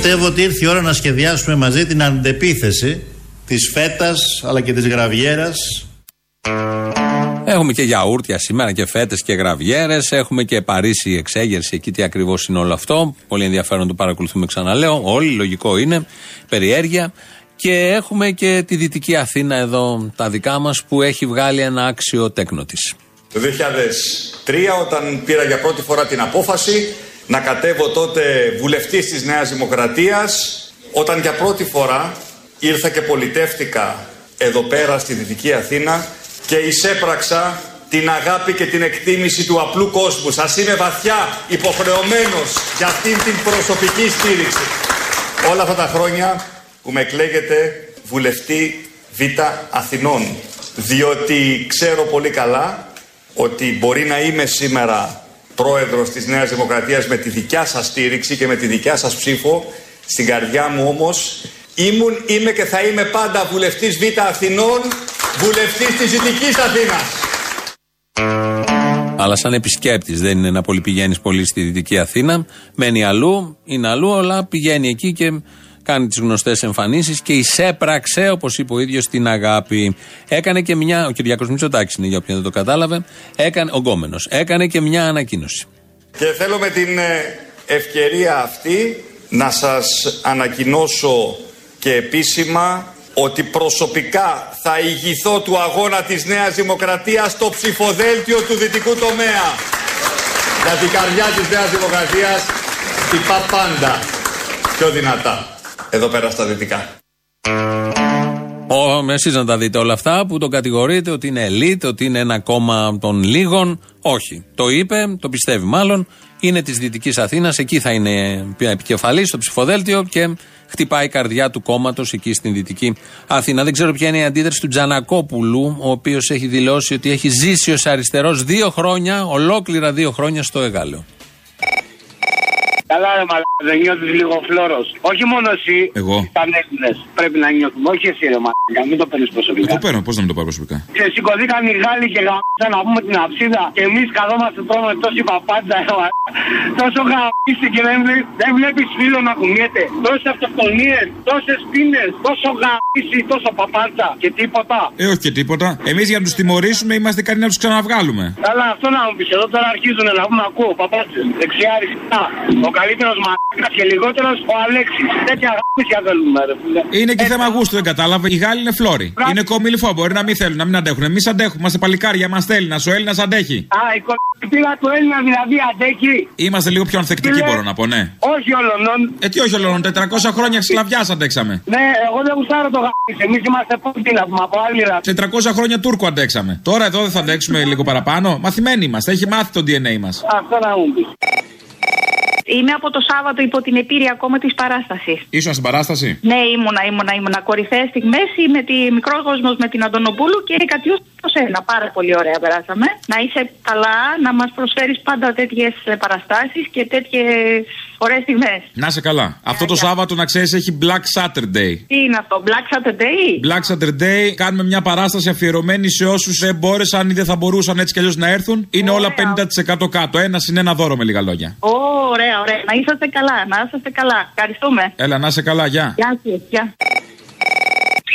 Πιστεύω ότι ήρθε η ώρα να σχεδιάσουμε μαζί την αντεπίθεση της φέτας αλλά και της γραβιέρας Έχουμε και γιαούρτια σήμερα και φέτες και γραβιέρες. Έχουμε και Παρίσι εξέγερση εκεί τι ακριβώς είναι όλο αυτό. Πολύ ενδιαφέρον το παρακολουθούμε ξαναλέω. Όλοι λογικό είναι. Περιέργεια. Και έχουμε και τη Δυτική Αθήνα εδώ τα δικά μας που έχει βγάλει ένα άξιο τέκνο της. Το 2003 όταν πήρα για πρώτη φορά την απόφαση να κατέβω τότε βουλευτής της Νέας Δημοκρατίας όταν για πρώτη φορά ήρθα και πολιτεύτηκα εδώ πέρα στη Δυτική Αθήνα και εισέπραξα την αγάπη και την εκτίμηση του απλού κόσμου. Σας είμαι βαθιά υποχρεωμένος για αυτήν την προσωπική στήριξη. Όλα αυτά τα χρόνια που με εκλέγετε βουλευτή Β Αθηνών. Διότι ξέρω πολύ καλά ότι μπορεί να είμαι σήμερα πρόεδρος της Νέας Δημοκρατίας με τη δικιά σας στήριξη και με τη δικιά σας ψήφο. Στην καρδιά μου όμως ήμουν, είμαι και θα είμαι πάντα βουλευτής Β Αθηνών, βουλευτής της Δυτικής Αθήνας. Αλλά σαν επισκέπτης δεν είναι να πολυπηγαίνεις πολύ στη Δυτική Αθήνα. Μένει αλλού, είναι αλλού, αλλά πηγαίνει εκεί και κάνει τις γνωστές εμφανίσεις και εισέπραξε, όπως είπε ο ίδιος, την αγάπη. Έκανε και μια. Ο Κυριακός Μητσοτάκης είναι για όποιον δεν το κατάλαβε. Έκανε, ο Γκόμενος. Έκανε και μια ανακοίνωση. Και θέλω με την ε, ευκαιρία αυτή να σας ανακοινώσω και επίσημα ότι προσωπικά θα ηγηθώ του αγώνα της Νέας Δημοκρατίας στο ψηφοδέλτιο του δυτικού τομέα. Για την καρδιά της Νέας Δημοκρατίας χτυπά πάντα πιο δυνατά εδώ πέρα στα δυτικά. Ο, εσείς να τα δείτε όλα αυτά που τον κατηγορείτε ότι είναι ελίτ, ότι είναι ένα κόμμα των λίγων. Όχι. Το είπε, το πιστεύει μάλλον. Είναι της Δυτικής Αθήνας, εκεί θα είναι επικεφαλής στο ψηφοδέλτιο και χτυπάει η καρδιά του κόμματος εκεί στην Δυτική Αθήνα. Δεν ξέρω ποια είναι η αντίδραση του Τζανακόπουλου, ο οποίος έχει δηλώσει ότι έχει ζήσει ως αριστερός δύο χρόνια, ολόκληρα δύο χρόνια στο Εγάλεο. Καλά, ρε μαλάκα, δεν νιώθεις λίγο φλόρος. Όχι μόνο εσύ. Εγώ. Τα Έλληνες πρέπει να νιώθουμε. Όχι εσύ, ρε μαλάκα, μην το παίρνεις προσωπικά. Ε, το παίρνω, πώς να μην το πάρω προσωπικά; Και σηκωθήκαν οι Γάλλοι και γαμίσαν να πούμε την αψίδα. Και εμείς καθόμαστε τρώμε τόση παπάντα, ρε μαλάκα. Τόσο γαμίσει και δεν, βλέ- δεν βλέπεις φίλο να κουνιέται. Τόσες αυτοκτονίες, τόσες πίνες, τόσο γαμίσει, τόσο παπάντσα και τίποτα. Ε, όχι και τίποτα. Εμείς για να τους τιμωρήσουμε είμαστε ικανοί να τους ξαναβγάλουμε. Καλά, αυτό να μου πεις. Εδώ τώρα αρχίζουν να πούμε ακούω παπάτσε. Δεξιά, αριστερά. Ο καλύτερος μαλάκας και λιγότερος ο Αλέξης. Τέτοια γάμισια θέλουμε, ρε φίλε. Είναι και θέμα γούστου, δεν κατάλαβα. Οι Γάλλοι είναι φλόροι. Είναι κομιλφό, μπορεί να μην θέλουν, να μην αντέχουν. Εμείς αντέχουμε, είμαστε παλικάρια, μα Έλληνας. Ο Έλληνας αντέχει. Α, η κολπίλα του Έλληνα δηλαδή αντέχει. Είμαστε λίγο πιο ανθεκτικοί, μπορώ να πω, ναι. Όχι όλων. Ε, τι όχι όλων, 400 χρόνια σκλαβιάς αντέξαμε. Ναι, εγώ δεν γουστάρω το γάμισι. Εμείς είμαστε πότι να πούμε από άλλη ρα. 400 χρόνια Τούρκο αντέξαμε. Τώρα εδώ δεν θα αντέξουμε λίγο παραπάνω. Μαθημένοι είμαστε, έχει μάθει το DNA μας. Αυτό να μου πεις. Είμαι από το Σάββατο υπό την επίρρεια ακόμα της παράστασης. Ήσουν στην παράσταση; Ναι, ήμουνα, ήμουνα, ήμουνα. Κορυφαία στιγμές με τη μικρός κόσμο με την Αντωνοπούλου και η Κατιού στο σένα. Πάρα πολύ ωραία περάσαμε. Να είσαι καλά, να μας προσφέρεις πάντα τέτοιες παραστάσεις και τέτοιες Ωραίες στιγμές. Να σε καλά. Αυτό το Σάββατο να ξέρεις έχει Black Saturday. Τι είναι αυτό, Black Saturday; Black Saturday, κάνουμε μια παράσταση αφιερωμένη σε όσους δεν μπόρεσαν ή δεν θα μπορούσαν έτσι κι αλλιώς να έρθουν. Είναι όλα 50% κάτω. Ένα είναι ένα δώρο με λίγα λόγια. Ω, ωραία, ωραία. Να είσαστε καλά, να είσαστε καλά. Ευχαριστούμε. Έλα, να σε καλά, γεια. Γεια σου, γεια.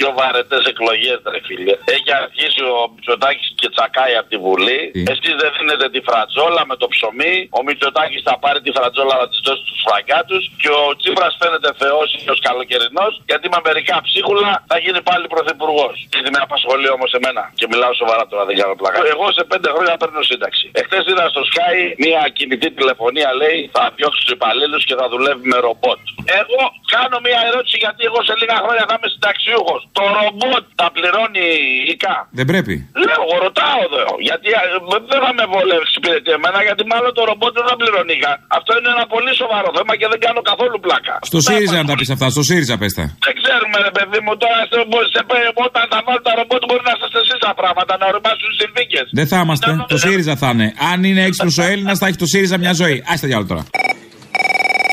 Πιο βαρετές εκλογές, ρε φίλε. Έχει αρχίσει ο Μητσοτάκης και τσακάει από τη Βουλή. Εσείς δεν δίνετε τη φρατζόλα με το ψωμί. Ο Μητσοτάκης θα πάρει τη φρατζόλα να της δώσει στου φραγκάτου. Και ο Τσίπρας φαίνεται θεός ή ω καλοκαιρινός. Γιατί με μερικά ψίχουλα θα γίνει πάλι πρωθυπουργός. Γιατί με απασχολεί όμως εμένα. Και μιλάω σοβαρά τώρα, δεν κάνω πλάκα. Εγώ σε πέντε χρόνια παίρνω σύνταξη. Εχθές είδα στο Sky μια κινητή τηλεφωνία λέει θα διώξει τους υπαλλήλους και θα δουλεύει με ρομπότ. Εγώ κάνω μια ερώτηση γιατί εγώ σε λίγα χρόνια θα είμαι συνταξιούχος. Το ρομπότ θα πληρώνει ΙΚΑ. Δεν πρέπει. Λέω, εγώ ρωτάω εδώ. Γιατί α, δεν θα με βολεύσει πήρετε εμένα, γιατί μάλλον το ρομπότ δεν θα πληρώνει ΙΚΑ. Αυτό είναι ένα πολύ σοβαρό θέμα και δεν κάνω καθόλου πλάκα. Στο ΣΥΡΙΖΑ να τα πεις αυτά, στο ΣΥΡΙΖΑ πες τα. Δεν ξέρουμε, ρε παιδί μου, τώρα σε, σε, όταν θα βάλουν τα ρομπότ μπορεί να σα εσείς τα πράγματα, να οριμάσουν οι συνθήκες. Δεν θα είμαστε. Το ΣΥΡΙΖΑ θα είναι. Αν είναι έξυπνος ο (laughs) Έλληνας, θα έχει το ΣΥΡΙΖΑ μια ζωή. Άστε διάλογο τώρα.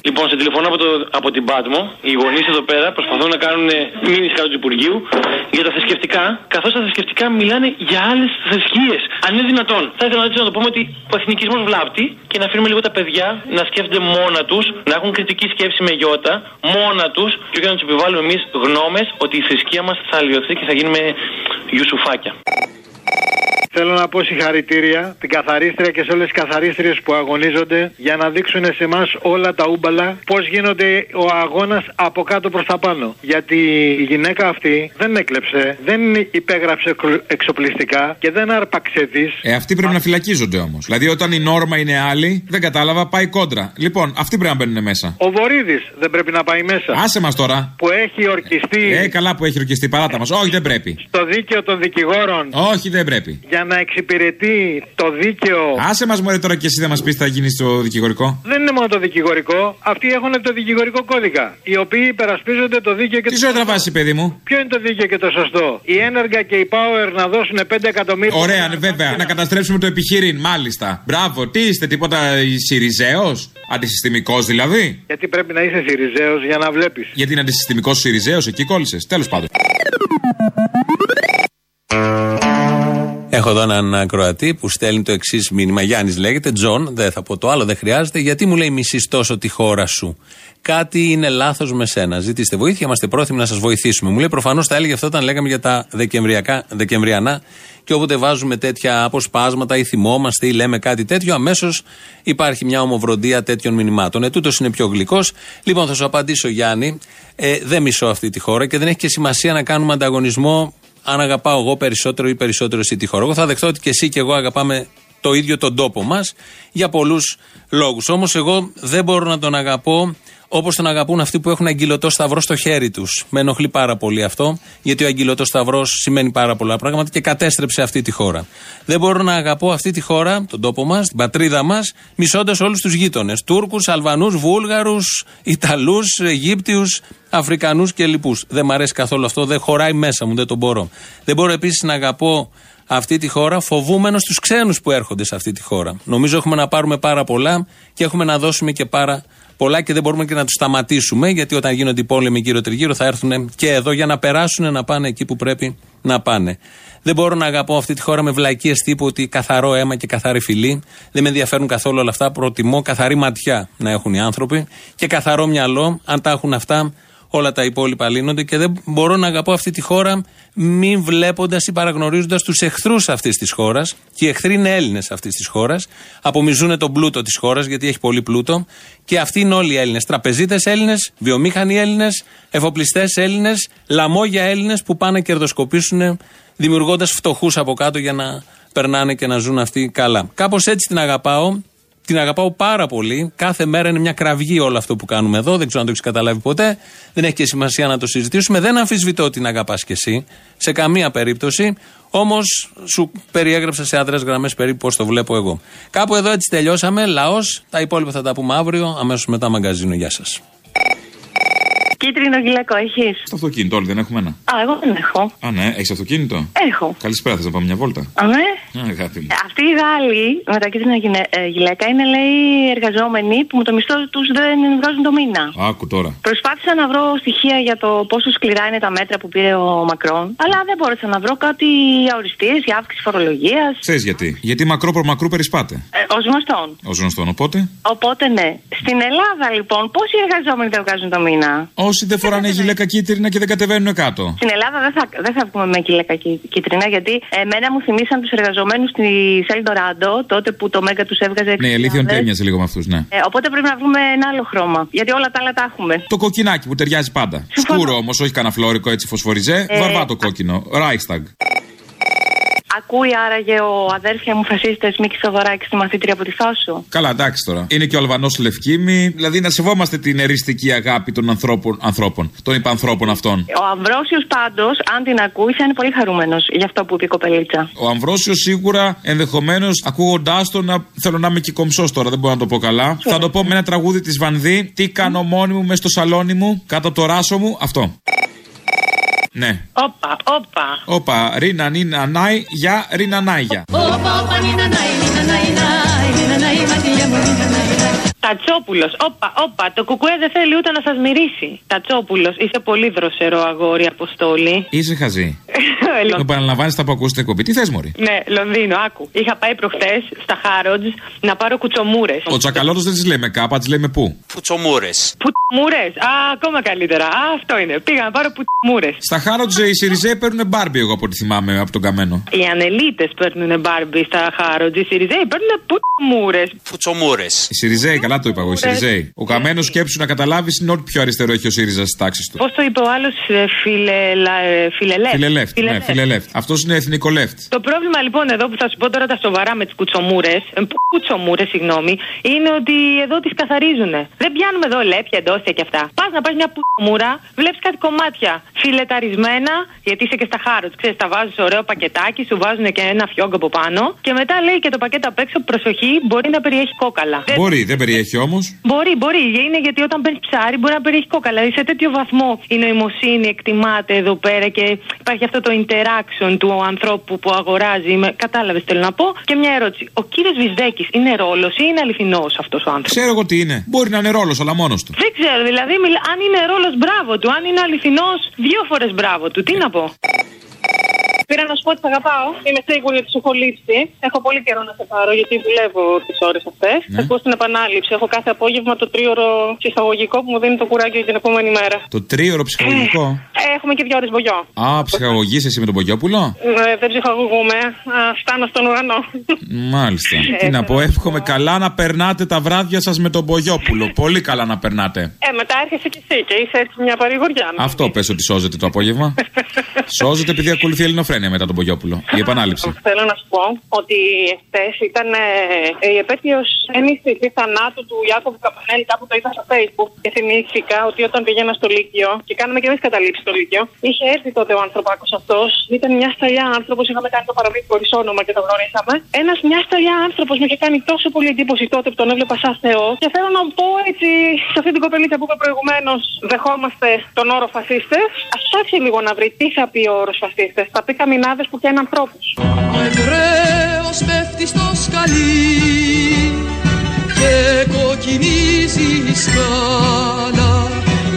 Λοιπόν, σε τηλεφωνώ από, το, από την Πάτμο. Οι γονείς εδώ πέρα προσπαθούν να κάνουν μήνυση κάτω του Υπουργείου για τα θρησκευτικά, καθώς τα θρησκευτικά μιλάνε για άλλες θρησκείες. Αν είναι δυνατόν, θα ήθελα έτσι να το πούμε ότι ο εθνικισμός βλάπτει και να αφήνουμε λίγο τα παιδιά να σκέφτονται μόνα τους, να έχουν κριτική σκέψη με γιώτα, μόνα τους και όχι να τους επιβάλλουμε εμείς γνώμες ότι η θρησκεία μας θα αλλοιωθεί και θα γίνουμε γιουσουφάκια. Θέλω να πω συγχαρητήρια την καθαρίστρια και σε όλες τις καθαρίστριες που αγωνίζονται για να δείξουν σε εμάς όλα τα ούμπαλα πώς γίνονται ο αγώνας από κάτω προς τα πάνω. Γιατί η γυναίκα αυτή δεν έκλεψε, δεν υπέγραψε κρου- εξοπλιστικά και δεν άρπαξε της. Ε, αυτοί πρέπει να φυλακίζονται όμως. Δηλαδή, όταν η νόρμα είναι άλλη, δεν κατάλαβα, πάει κόντρα. Λοιπόν, αυτοί πρέπει να μπαίνουν μέσα. Ο Βορύδης δεν πρέπει να πάει μέσα. Άσε μας τώρα. Που έχει ορκιστεί Ε, καλά που έχει ορκιστεί, παράτα μας. Όχι, δεν πρέπει. στο δίκαιο των δικηγόρων Όχι, δεν πρέπει. για να εξυπηρετεί το δίκαιο. Άσε μας μωρέ τώρα και εσύ δεν μας πεις τι θα γίνει στο δικηγορικό. Δεν είναι μόνο το δικηγορικό, αυτοί έχουν το δικηγορικό κώδικα. Οι οποίοι υπερασπίζονται το δίκαιο και Τι το ζωή σωστό. τραβάσει, παιδί μου; Ποιο είναι το δίκαιο και το σωστό; Η Ένεργα και η Power να δώσουν 5 εκατομμύρια. Ωραία, ναι, βέβαια. Να καταστρέψουμε το επιχείρημα, μάλιστα. Μπράβο, τι είστε, τίποτα Σιριζέος; Αντισυστημικός δηλαδή; Γιατί πρέπει να είσαι Σιριζέος για να βλέπεις. Γιατί είναι αντισυστημικός Σιριζέος, εκεί κόλλησες. Τέλος πάντων. Έχω εδώ έναν ακροατή που στέλνει το εξής μήνυμα. Γιάννης λέγεται, Τζον, δεν θα πω το άλλο, δεν χρειάζεται. Γιατί μου λέει μισείς τόσο τη χώρα σου. Κάτι είναι λάθος με σένα. Ζητήστε βοήθεια, είμαστε πρόθυμοι να σας βοηθήσουμε. Μου λέει προφανώς τα έλεγε αυτό όταν λέγαμε για τα Δεκεμβριακά, Δεκεμβριανά. Και όποτε βάζουμε τέτοια αποσπάσματα ή θυμόμαστε ή λέμε κάτι τέτοιο, αμέσως υπάρχει μια ομοβροντία τέτοιων μηνυμάτων. Ε, τούτος είναι πιο γλυκός. Λοιπόν, θα σου απαντήσω, Γιάννη. Ε, δεν μισώ αυτή τη χώρα και δεν έχει και σημασία να κάνουμε ανταγωνισμό αν αγαπάω εγώ περισσότερο ή περισσότερο εσύ τη χώρα. Εγώ θα δεχτώ ότι και εσύ και εγώ αγαπάμε το ίδιο τον τόπο μας για πολλούς λόγους. Όμως εγώ δεν μπορώ να τον αγαπώ όπως τον αγαπούν αυτοί που έχουν αγγυλωτό σταυρό στο χέρι τους. Με ενοχλεί πάρα πολύ αυτό, γιατί ο αγγυλωτό σταυρός σημαίνει πάρα πολλά πράγματα και κατέστρεψε αυτή τη χώρα. Δεν μπορώ να αγαπώ αυτή τη χώρα, τον τόπο μας, την πατρίδα μας, μισώντας όλους τους γείτονες. Τούρκους, Αλβανούς, Βούλγαρους, Ιταλούς, Αιγύπτιους, Αφρικανούς και λοιπούς. Δεν μ' αρέσει καθόλου αυτό, δεν χωράει μέσα μου, δεν το μπορώ. Δεν μπορώ επίσης να αγαπώ αυτή τη χώρα φοβούμενος τους ξένους που έρχονται σε αυτή τη χώρα. Νομίζω έχουμε να πάρουμε πάρα πολλά και έχουμε να δώσουμε και πάρα πολλά και δεν μπορούμε και να τους σταματήσουμε γιατί όταν γίνονται οι πόλεμοι γύρω τριγύρω θα έρθουν και εδώ για να περάσουν να πάνε εκεί που πρέπει να πάνε. Δεν μπορώ να αγαπώ αυτή τη χώρα με βλακίες τύπου ότι καθαρό αίμα και καθαρή φυλή. Δεν με ενδιαφέρουν καθόλου όλα αυτά. Προτιμώ καθαρή ματιά να έχουν οι άνθρωποι και καθαρό μυαλό. Αν τα έχουν αυτά, όλα τα υπόλοιπα λύνονται και δεν μπορώ να αγαπώ αυτή τη χώρα μην βλέποντας ή παραγνωρίζοντας τους εχθρούς αυτής της χώρας. Και οι εχθροί είναι Έλληνες αυτής της χώρας. Απομυζούν τον πλούτο της χώρας γιατί έχει πολύ πλούτο. Και αυτοί είναι όλοι οι Έλληνες. Τραπεζίτες Έλληνες, βιομήχανοι Έλληνες, εφοπλιστές Έλληνες, λαμόγια Έλληνες που πάνε να κερδοσκοπήσουν δημιουργώντας φτωχούς από κάτω για να περνάνε και να ζουν αυτοί καλά. Κάπως έτσι την αγαπάω. Την αγαπάω πάρα πολύ. Κάθε μέρα είναι μια κραυγή όλο αυτό που κάνουμε εδώ. Δεν ξέρω αν το έχεις καταλάβει ποτέ. Δεν έχει και σημασία να το συζητήσουμε. Δεν αμφισβητώ ότι την αγαπάς κι εσύ. Σε καμία περίπτωση. Όμως σου περιέγραψα σε άντρες γραμμές περίπου πώς το βλέπω εγώ. Κάπου εδώ έτσι τελειώσαμε. Λαός. Τα υπόλοιπα θα τα πούμε αύριο. Αμέσως μετά μαγκαζίνο. Γεια σας. Κίτρινο γυλαίκο έχεις; Στο αυτοκίνητο, όλοι δεν έχουμε ένα. Α, εγώ δεν έχω. Α, ναι, έχεις αυτοκίνητο; Έχω. Καλησπέρα, θες να πάμε μια βόλτα; Α, ναι. Α, αγάπη μου. Αυτοί οι Γάλλοι με τα κίτρινα γυναι- ε, γυλαίκα είναι, λέει, εργαζόμενοι που με το μισθό τους δεν βγάζουν το μήνα. Άκου τώρα. Προσπάθησα να βρω στοιχεία για το πόσο σκληρά είναι τα μέτρα που πήρε ο Μακρόν, αλλά δεν μπόρεσα να βρω κάτι για οριστείε, για αύξηση φορολογίας. Ξέρεις γιατί. Γιατί μακρό προ μακρού περισπάτε. Ε, Ω γνωστόν. Ω γνωστόν, οπότε; Οπότε ναι. Στην Ελλάδα λοιπόν, πόσοι εργαζόμενοι δεν βγάζουν το μήνα; Όσοι δεν φοράνε γυλαίκα κίτρινα και δεν κατεβαίνουν κάτω. Στην Ελλάδα δεν θα, δεν θα βγούμε με γυλαίκα κύ- κίτρινα, γιατί εμένα μου θυμίσαν τους εργαζομένους στη Σελντοράντο, τότε που το Μέγκα τους έβγαζε. Ναι, η αλήθεια είναι ότι 6.000. έμοιαζε λίγο με αυτούς, ναι. Ε, οπότε πρέπει να βρούμε ένα άλλο χρώμα. Γιατί όλα τα άλλα τα έχουμε. Το κοκκινάκι που ταιριάζει πάντα. Σκούρο όμως, όχι κανένα φλόρικο έτσι φωσφοριζέ. Ε, Βαρβά το κόκκινο. Reichstag. Ακούει άραγε ο αδέρφια μου φασίστε Μίκης Σοβαράκη στη μαθήτρια από τη Φάσο. Καλά, εντάξει τώρα. Είναι και ο Αλβανός Λευκήμη. Δηλαδή να σεβόμαστε την εριστική αγάπη των ανθρώπων, ανθρώπων των υπανθρώπων αυτών. Ο Αμβρόσιος πάντως, αν την ακούει, θα είναι πολύ χαρούμενος για αυτό που είπε η κοπελίτσα. Ο Αμβρόσιος σίγουρα ενδεχομένως ακούγοντάς το να θέλω να είμαι και κομψός τώρα, δεν μπορώ να το πω καλά. Θα το πω με ένα τραγούδι της Βανδύ. Τι κάνω μόνη μου μες στο σαλόνι μου, κάτω από το ράσο μου. Αυτό. Ναι. Όπα, όπα. Όπα, ρίνα νίνα νάι, για ρίνα νάιγια. Όπα, όπα, νίνα, νάι, νίνα, νάι, νάι, νίνα, νάι, Τατσόπουλος, όπα, όπα. Το κουκουέ δεν θέλει ούτε να σας μυρίσει. Τατσόπουλος, είσαι πολύ δροσερό αγόρι, Αποστόλη. Είσαι χαζή. Το επαναλαμβάνει τα που ακούσετε εκπομπή. Τι θες, Μωρή; Ναι, Λονδίνο, άκου. Είχα πάει προχθές στα Χάροτζ να πάρω κουτσομούρες. Ο Τσακαλώτος δεν τις λέει με κάπα, τις λέει με πού; Φουτσομούρες. Πουτμούρες. Α, ακόμα καλύτερα. Α, αυτό είναι. Πήγα να πάρω πουτμούρες. Στα Χάροτζε οι Σιριζέ παίρνουν μπάρμπι, εγώ από ό,τι θυμάμαι από τον καμένο. Οι ανελίτες παίρνουν μπάρμπι στα Χάροτζ. Οι Σιριζέοι παίρνουν πουτμούρες. Φουτσομούρες. Οι Σιριζέοι, καλά το είπα εγώ, οι Σιριζέοι. Ο καμένος σκέψου να καταλάβεις είναι ό,τι πιο αριστερό έχει ο ΣΥΡΙΖΑ στις τάξεις του. Πώς το είπε ο άλλος, φιλελεύθερ. Φιλελεύτ, ναι, φιλελεύτ. Αυτός είναι εθνικό left. Το πρόβλημα λοιπόν εδώ που θα σου πω τώρα τα σοβαρά με τις κουτσομούρες, ε, κουτσομούρες, συγγνώμη, είναι ότι εδώ τις καθαρίζουν. Δεν πιάνουμε εδώ λέπια, εντόσια και αυτά. Πας να πας μια κουτσομούρα, βλέπεις κάτι κομμάτια φιλεταρισμένα, γιατί είσαι και στα χάρο, ξέρεις, τα βάζεις ωραίο πακετάκι, σου βάζουν και ένα φιόγκο από πάνω και μετά λέει και το πακέτο απ' έξω, προσοχή, μπορεί να περιέχει κόκαλα. Μπορεί, δεν περιέχει όμως; Μπορεί, μπορεί. Είναι γιατί όταν παίρνεις ψάρι μπορεί να περιέχει κόκαλα. Δηλαδή σε τέτοιο βαθμό η νοημοσύνη εκτιμάται εδώ πέρα και υπάρχει αυτό το interaction του ανθρώπου που αγοράζει. Κατάλαβες θέλω να πω; Και μια ερώτηση. Ο κύριος Βυσδέκη είναι ρόλος ή είναι αληθινός αυτός ο άνθρωπος; Ξέρω εγώ τι είναι. Μπορεί να είναι ρόλος, αλλά μόνος του. Δεν ξέρω, δηλαδή μιλ- αν είναι ρόλος μπράβο του, αν είναι αληθινός δύο φορές μπράβο του. Τι να πω; Πήρα να σου πω ότι σε αγαπάω. Είμαι σίγουρη ότι σου έχω λείψει. Έχω πολύ καιρό να σε πάρω γιατί δουλεύω τις ώρες αυτές. Ναι. Θα ακούω στην επανάληψη. Έχω κάθε απόγευμα το τρίωρο ψυχαγωγικό που μου δίνει το κουράγιο για την επόμενη μέρα. Το τρίωρο ψυχολογικό. Ε, Έχουμε και δύο ώρες μπογιό. Α, ψυχαγωγή εσύ με τον Πογιόπουλο. Ε, δεν ψυχαγωγούμε. Α, Φτάνω στον ουρανό. Μάλιστα. Ε, Τι να πω, βέβαια. εύχομαι καλά να περνάτε τα βράδια σας με τον Πογιόπουλο. Πολύ καλά να περνάτε. Ε, μετά έρχεσαι κι εσύ και είσαι έτσι μια παρηγοριά. Αυτό πες ότι σώζεται το απόγευμα. (laughs) σώζεται επειδή ακολουθεί η Ελληνοφρένεια μετά τον Πογιόπουλο. Η επανάληψη. Θέλω να σου πω ότι χθες ήταν ε, η επέτειος ένιση θανάτου του Ιάκωβου Καπανέλη. Κάπου το είδα στο Facebook και θυμήθηκα ότι όταν πήγαινα στο Λύκειο και κάναμε και εμείς καταλήψεις στο Λύκειο, είχε έρθει τότε ο ανθρωπάκο αυτός. Ήταν μια σταλιά άνθρωπος. Είχαμε κάνει το παραμύθι χωρίς όνομα και το γνωρίσαμε. Ένας μια σταλιά άνθρωπος μου είχε κάνει τόσο πολύ εντύπωση τότε που τον έβλεπα σαν Θεό. Και θέλω να πω έτσι σε αυτή την κοπελίτσα που είπε προηγουμένως, δεχόμαστε τον όρο φασίστες. Α ψάξει λίγο να βρει τι θα πει ο όρος φασίστε φασίστε, τα πικαμινάδε που πιάνουν ανθρώπους. Ο πέφτει στο σκαλί και κοκκινίζει η σκάλα.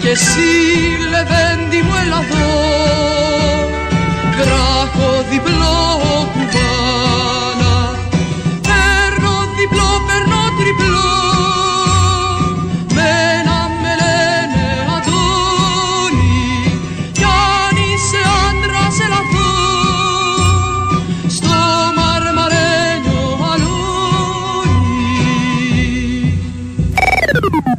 Και εσύ, λεβέντι μου, ελαδό, δράχο διπλό κουβά.